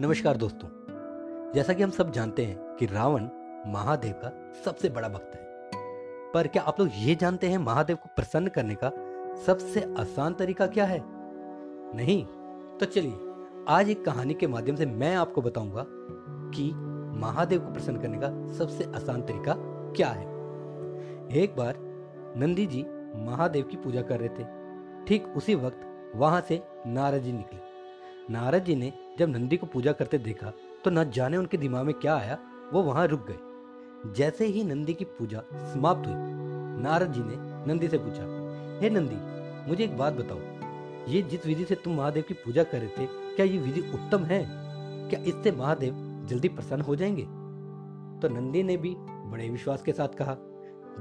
नमस्कार दोस्तों, जैसा कि हम सब जानते हैं कि रावण महादेव का सबसे बड़ा भक्त है। पर क्या आप लोग ये जानते हैं महादेव को प्रसन्न करने का सबसे आसान तरीका क्या है? नहीं? तो चलिए, आज एक कहानी के माध्यम से मैं आपको बताऊँगा कि महादेव को प्रसन्न करने का सबसे आसान तरीका क्या है। एक बार नंदी जी महादेव की पूजा कर रहे थे। ठीक उसी वक्त वहाँ से नारद जी निकले। नारद जी ने जब नंदी को पूजा करते देखा तो न जाने उनके दिमाग में क्या आया, वो वहाँ रुक गए। जैसे ही नंदी की पूजा समाप्त हुई, नारद जी ने नंदी से पूछा, हे नंदी, मुझे एक बात बताओ, ये जिस विधि से तुम महादेव की पूजा कर रहे थे, क्या ये विधि उत्तम है? क्या इससे महादेव जल्दी प्रसन्न हो जाएँगे? तो नंदी ने भी बड़े विश्वास के साथ कहा,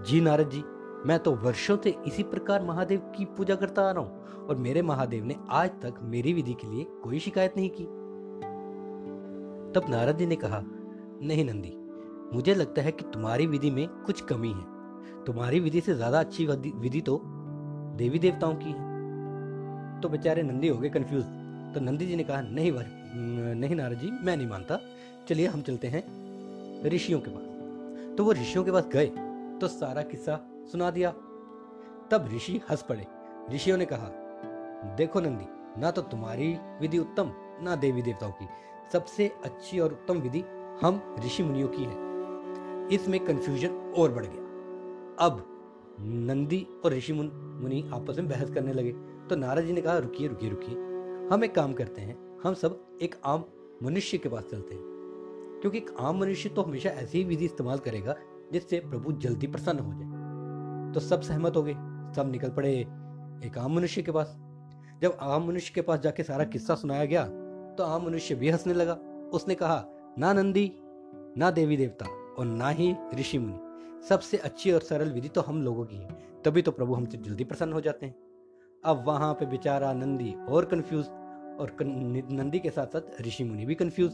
जी नारद जी, मैं तो वर्षों से इसी प्रकार महादेव की पूजा करता आ रहा हूँ, और मेरे महादेव ने आज तक मेरी विधि के लिए कोई शिकायत नहीं की। तब नारद जी ने कहा, नहीं नंदी, मुझे लगता है कि तुम्हारी विधि में कुछ कमी है। तुम्हारी विधि से ज़्यादा अच्छी विधि तो देवी देवताओं की है। तो बेचारे नंदी हो गए कंफ्यूज तो नंदी जी ने कहा, नहीं वर नहीं नारद जी, मैं नहीं मानता। चलिए, हम चलते हैं ऋषियों के पास। तो वो ऋषियों के पास गए तो सारा किस्सा सुना दिया। तब ऋषि हंस पड़े। ऋषियों ने कहा, देखो नंदी, ना तो तुम्हारी विधि उत्तम, ना देवी देवताओं की। सबसे अच्छी और उत्तम विधि हम ऋषि मुनियों की है। इसमें कंफ्यूजन और बढ़ गया। अब नंदी और ऋषि मुनि आपस में बहस करने लगे। तो नारद जी ने कहा, रुकिए रुकिए रुकिए। हम एक काम करते हैं। हम सब एक आम मनुष्य के पास चलते हैं। क्योंकि एक आम मनुष्य तो हमेशा ऐसी ही विधि इस्तेमाल करेगा, जिससे प्रभु जल्दी प्रसन्न हो जाए। तो सब सहमत हो गए। सब निकल पड़े एक आम मनुष्य के पास। जब आम मनुष्य के पास जाके सारा किस्सा सुनाया गया तो आम मनुष्य भी हंसने लगा। उसने कहा, ना नंदी, ना देवी देवता और ना ही ऋषि मुनि। सबसे अच्छी और सरल विधि तो हम लोगों की है। तभी तो प्रभु हमसे जल्दी प्रसन्न हो जाते हैं। अब वहाँ पे बेचारा नंदी और कंफ्यूज और नंदी के साथ साथ ऋषि मुनि भी कंफ्यूज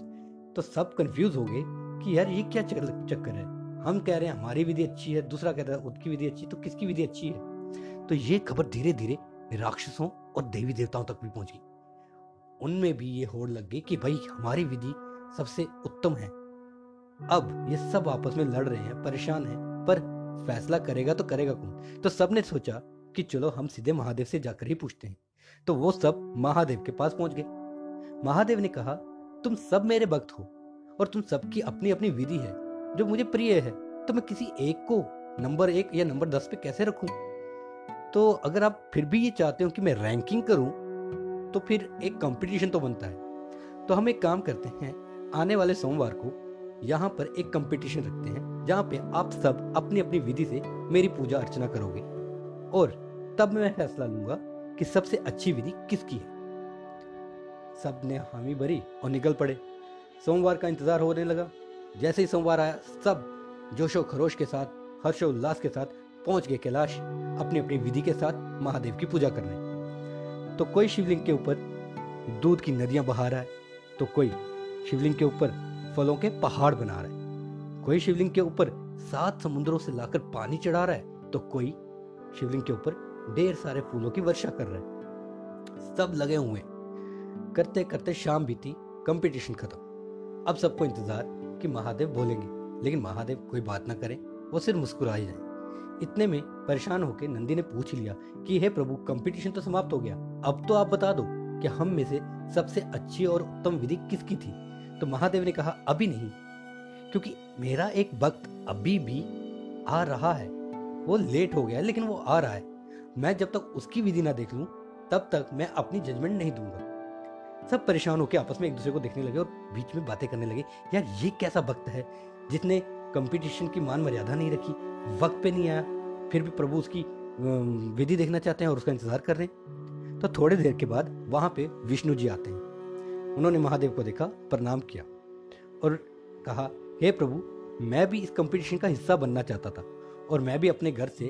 तो सब कंफ्यूज हो गए कि यार ये क्या चक्कर है? हम कह रहे हैं हमारी विधि अच्छी है, दूसरा कह रहा है उसकी विधि अच्छी तो किसकी विधि अच्छी है? तो ये खबर धीरे धीरे राक्षसों और देवी देवताओं तक भी पहुँच। गई उनमें भी ये होड़ लग गई कि भाई, हमारी विधि सबसे उत्तम है। अब ये सब आपस में लड़ रहे हैं, परेशान हैं, पर फैसला करेगा तो करेगा कौन? तो सबने सोचा कि चलो, हम सीधे महादेव से जाकर ही पूछते हैं। तो वो सब महादेव के पास पहुँच गए। महादेव ने कहा, तुम सब मेरे भक्त हो और तुम सबकी अपनी अपनी विधि है। जो मुझे प्रिय है तो मैं किसी एक को नंबर एक या नंबर दस पे कैसे रखूँ? तो अगर आप फिर भी ये चाहते हो कि मैं रैंकिंग करूँ तो फिर एक कंपटीशन तो बनता है। तो हम एक काम करते हैं, आने वाले सोमवार को यहाँ पर एक कंपटीशन रखते हैं, जहाँ पे आप सब अपनी अपनी विधि से मेरी पूजा अर्चना करोगे। और तब मैं फैसला लूँगा कि सबसे अच्छी विधि किसकी है। सबने हामी भरी और निकल पड़े। सोमवार का इंतज़ार होने लगा। जैसे ही सोमवार आया, सब जोशो खरोश के साथ, हर्षोल्लास के साथ पहुँच गए कैलाश अपनी अपनी विधि के साथ महादेव की पूजा करने। तो कोई शिवलिंग के ऊपर दूध की नदियाँ बहा रहा है तो कोई शिवलिंग के ऊपर फलों के पहाड़ बना रहा है। कोई शिवलिंग के ऊपर सात समुद्रों से लाकर पानी चढ़ा रहा है तो कोई शिवलिंग के ऊपर ढेर सारे फूलों की वर्षा कर रहा है। सब लगे हुए करते करते शाम बीती, कंपटीशन खत्म। अब सबको इंतज़ार कि महादेव बोलेंगे, लेकिन महादेव कोई बात ना करें, वो सिर्फ़ मुस्कुरा ही जाए। इतने में परेशान होकर नंदी ने पूछ लिया कि, हे प्रभु कंपटीशन तो समाप्त हो गया। अब तो आप बता दो कि हम में से सबसे अच्छी और उत्तम विधि किसकी थी? तो महादेव ने कहा, अभी नहीं, क्योंकि मेरा एक वक्त अभी भी आ रहा है। वो लेट हो गया लेकिन वो आ रहा है। मैं जब तक उसकी विधि ना देख लूँ, तब तक मैं अपनी जजमेंट नहीं दूँगा। सब परेशान होकर आपस में एक दूसरे को देखने लगे और बीच में बातें करने लगे, यार, ये कैसा वक्त है जिसने कंपटीशन की मान मर्यादा नहीं रखी? वक्त पे नहीं आया, फिर भी प्रभु उसकी विधि देखना चाहते हैं और उसका इंतज़ार कर रहे हैं। तो थोड़ी देर के बाद वहाँ पे विष्णु जी आते हैं। उन्होंने महादेव को देखा, प्रणाम किया और कहा, हे प्रभु, मैं भी इस कंपटीशन का हिस्सा बनना चाहता था और मैं भी अपने घर से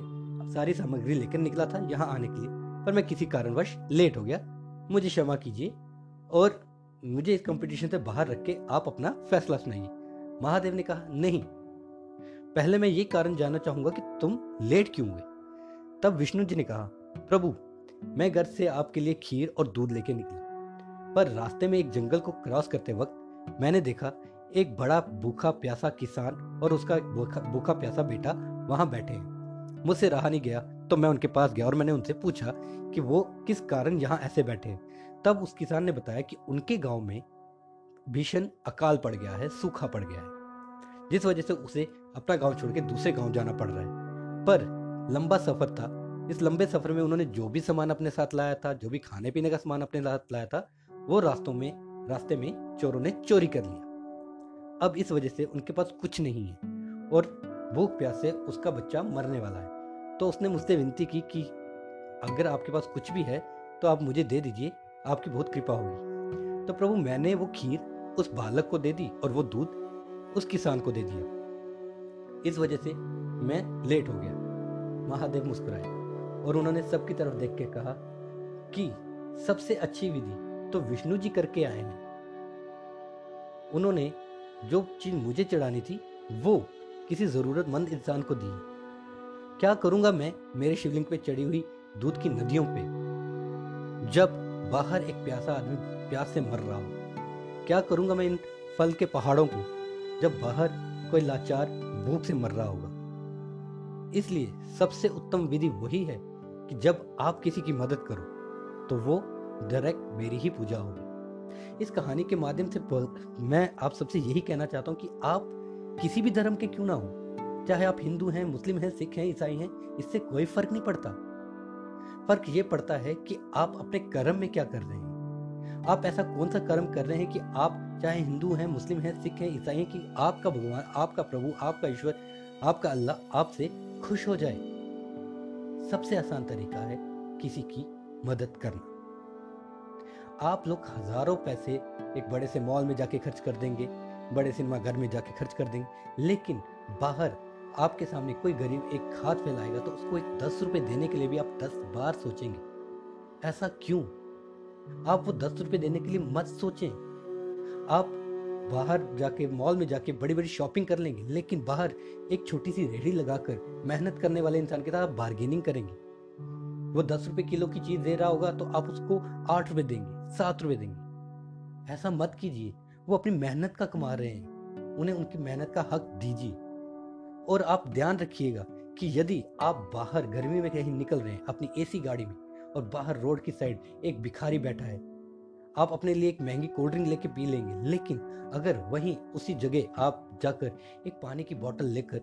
सारी सामग्री लेकर निकला था यहाँ आने के लिए, पर मैं किसी कारणवश लेट हो गया। मुझे क्षमा कीजिए और मुझे इस कंपटीशन से बाहर रख के आप अपना फैसला सुनाइए। महादेव ने कहा, नहीं पहले मैं ये कारण जानना चाहूँगा कि तुम लेट क्यों हुए? तब विष्णु जी ने कहा प्रभु मैं घर से आपके लिए खीर और दूध लेके निकला। पर रास्ते में एक जंगल को क्रॉस करते वक्त मैंने देखा एक बड़ा भूखा प्यासा किसान और उसका भूखा, प्यासा बेटा वहाँ बैठे हैं। मुझसे रहा नहीं गया तो मैं उनके पास गया और मैंने उनसे पूछा कि वो किस कारण यहाँ ऐसे बैठे हैं। तब उस किसान ने बताया कि उनके गाँव में भीषण अकाल पड़ गया है सूखा पड़ गया है। जिस वजह से उसे अपना गाँव छोड़ के दूसरे गाँव जाना पड़ रहा है। पर लंबा सफ़र था। इस लंबे सफ़र में उन्होंने जो भी सामान अपने साथ लाया था, जो भी खाने पीने का सामान अपने साथ लाया था, वो रास्तों में, रास्ते में चोरों ने चोरी कर लिया। अब इस वजह से उनके पास कुछ नहीं है और भूख प्यास से उसका बच्चा मरने वाला है। तो उसने मुझसे विनती की कि अगर आपके पास कुछ भी है तो आप मुझे दे दीजिए, आपकी बहुत कृपा होगी। तो प्रभु, मैंने वो खीर उस बालक को दे दी और वो दूध उस किसान को दे दिया। इस वजह से मैं लेट हो गया। महादेव मुस्कुराए और उन्होंने सबकी तरफ़ देख के कहा कि सबसे अच्छी विधि तो विष्णु जी करके आए हैं। उन्होंने जो चीज़ मुझे चढ़ानी थी, वो किसी जरूरतमंद इंसान को दी। क्या करूँगा मैं मेरे शिवलिंग पे चढ़ी हुई दूध की नदियों पे, जब बाहर एक प्यासा आदमी प्यास से मर रहा हो? क्या करूँगा मैं इन फल के पहाड़ों को? जब बाहर कोई लाचार भूख से मर रहा होगा। इसलिए सबसे उत्तम विधि वही है कि जब आप किसी की मदद करो तो वो डायरेक्ट मेरी ही पूजा होगी। इस कहानी के माध्यम से मैं आप सबसे यही कहना चाहता हूँ कि आप किसी भी धर्म के क्यों ना हो। चाहे आप हिंदू हैं, मुस्लिम हैं, सिख हैं, ईसाई हैं, इससे कोई फ़र्क नहीं पड़ता। फ़र्क ये पड़ता है कि आप अपने कर्म में क्या कर रहे हैं। आप ऐसा कौन सा कर्म कर रहे हैं कि आप चाहे हिंदू हैं, मुस्लिम हैं, सिख हैं, ईसाई हैं कि आपका भगवान, आपका प्रभु, आपका ईश्वर, आपका अल्लाह आपसे खुश हो जाए? सबसे आसान तरीका है किसी की मदद करना। आप लोग हज़ारों पैसे एक बड़े से मॉल में जाके खर्च कर देंगे, बड़े सिनेमा घर में जाके खर्च कर देंगे, लेकिन बाहर आपके सामने कोई गरीब एक खाद फैलाएगा तो उसको एक दस रुपए देने के लिए भी आप दस बार सोचेंगे। ऐसा क्यों? आप वो दस रुपए देने के लिए मत सोचें। आप बाहर जाके मॉल में जाके बड़ी बड़ी शॉपिंग कर लेंगे, लेकिन बाहर एक छोटी सी रेहड़ी लगाकर मेहनत करने वाले इंसान के साथ आप बार्गेनिंग करेंगे। वो दस रुपए किलो की चीज़ दे रहा होगा तो आप उसको आठ रुपए देंगे, सात रुपए देंगे। ऐसा मत कीजिए, वो अपनी मेहनत का कमा रहे हैं। उन्हें उनकी मेहनत का हक दीजिए। और आप ध्यान रखिएगा कि यदि आप बाहर गर्मी में कहीं निकल रहे हैं, अपनी एसी गाड़ी में और बाहर रोड की साइड एक भिखारी बैठा है। आप अपने लिए एक महँगी कोल्ड ड्रिंक लेके पी लेंगे, लेकिन अगर वहीं उसी जगह आप जाकर एक पानी की बोतल लेकर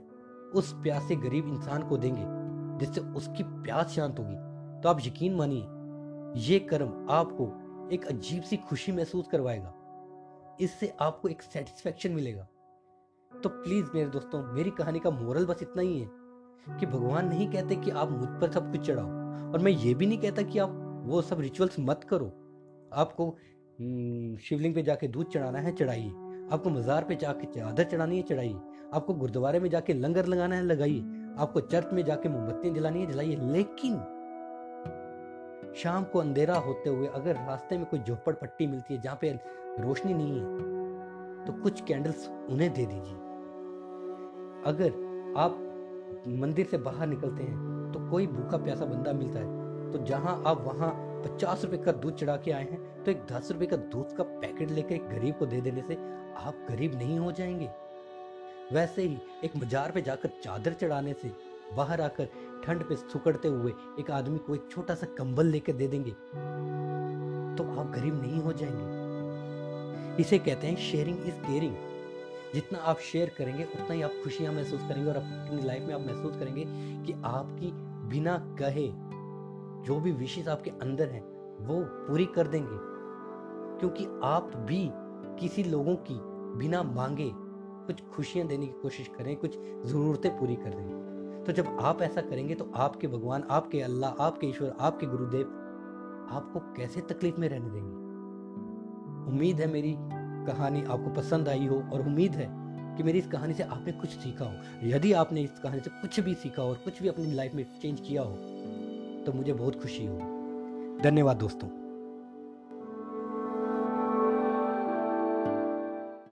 उस प्यासे गरीब इंसान को देंगे, जिससे उसकी प्यास शांत होगी तो आप यकीन मानिए, ये कर्म आपको एक अजीब सी खुशी महसूस करवाएगा। इससे आपको एक सेटिस्फेक्शन मिलेगा। तो प्लीज़ मेरे दोस्तों, मेरी कहानी का मोरल बस इतना ही है कि भगवान नहीं कहते कि आप मुझ पर सब कुछ चढ़ाओ। और मैं ये भी नहीं कहता कि आप वो सब रिचुअल्स मत करो। आपको हम्म, शिवलिंग पे जाके दूध चढ़ाना है चढ़ाइए। आपको मज़ार पे जाके चादर चढ़ानी है चढ़ाइए। आपको गुरुद्वारे में जाके लंगर लगाना है लगाइए। आपको चर्च में जाके मोमबत्तियाँ जलानी है जलाइए। लेकिन शाम को अंधेरा होते हुए अगर रास्ते में कोई झोपड़ पट्टी मिलती है जहाँ पे रोशनी नहीं है तो कुछ कैंडल्स उन्हें दे दीजिए। अगर आप मंदिर से बाहर निकलते हैं कोई भूखा प्यासा बंदा मिलता है तो जहाँ आप वहाँ पचास रुपए का दूध चढ़ा के आए हैं तो एक दस रुपए का दूध का पैकेट लेकर एक गरीब को दे देने से आप गरीब नहीं हो जाएँगे। वैसे ही एक मजार पे जाकर चादर चढ़ाने से बाहर आकर ठंड पे सुकड़ते हुए एक आदमी को एक छोटा सा कंबल लेकर दे देंगे तो आप गरीब नहीं हो जाएँगे। इसे कहते हैं शेयरिंग इज़ केयरिंग जितना आप शेयर करेंगे, उतना ही आप खुशियाँ महसूस करेंगे और अपनी लाइफ में आप महसूस करेंगे कि आपकी बिना कहे जो भी विशेष आपके अंदर हैं, वो पूरी कर देंगे। क्योंकि आप भी किसी लोगों की बिना मांगे कुछ खुशियाँ देने की कोशिश करें, कुछ ज़रूरतें पूरी कर देंगे तो जब आप ऐसा करेंगे तो आपके भगवान, आपके अल्लाह, आपके ईश्वर, आपके गुरुदेव आपको कैसे तकलीफ़ में रहने देंगे? उम्मीद है मेरी कहानी आपको पसंद आई हो और उम्मीद है कि मेरी इस कहानी से आपने कुछ सीखा हो। यदि आपने इस कहानी से कुछ भी सीखा हो और कुछ भी अपनी लाइफ में चेंज किया हो तो मुझे बहुत खुशी होगी। धन्यवाद दोस्तों।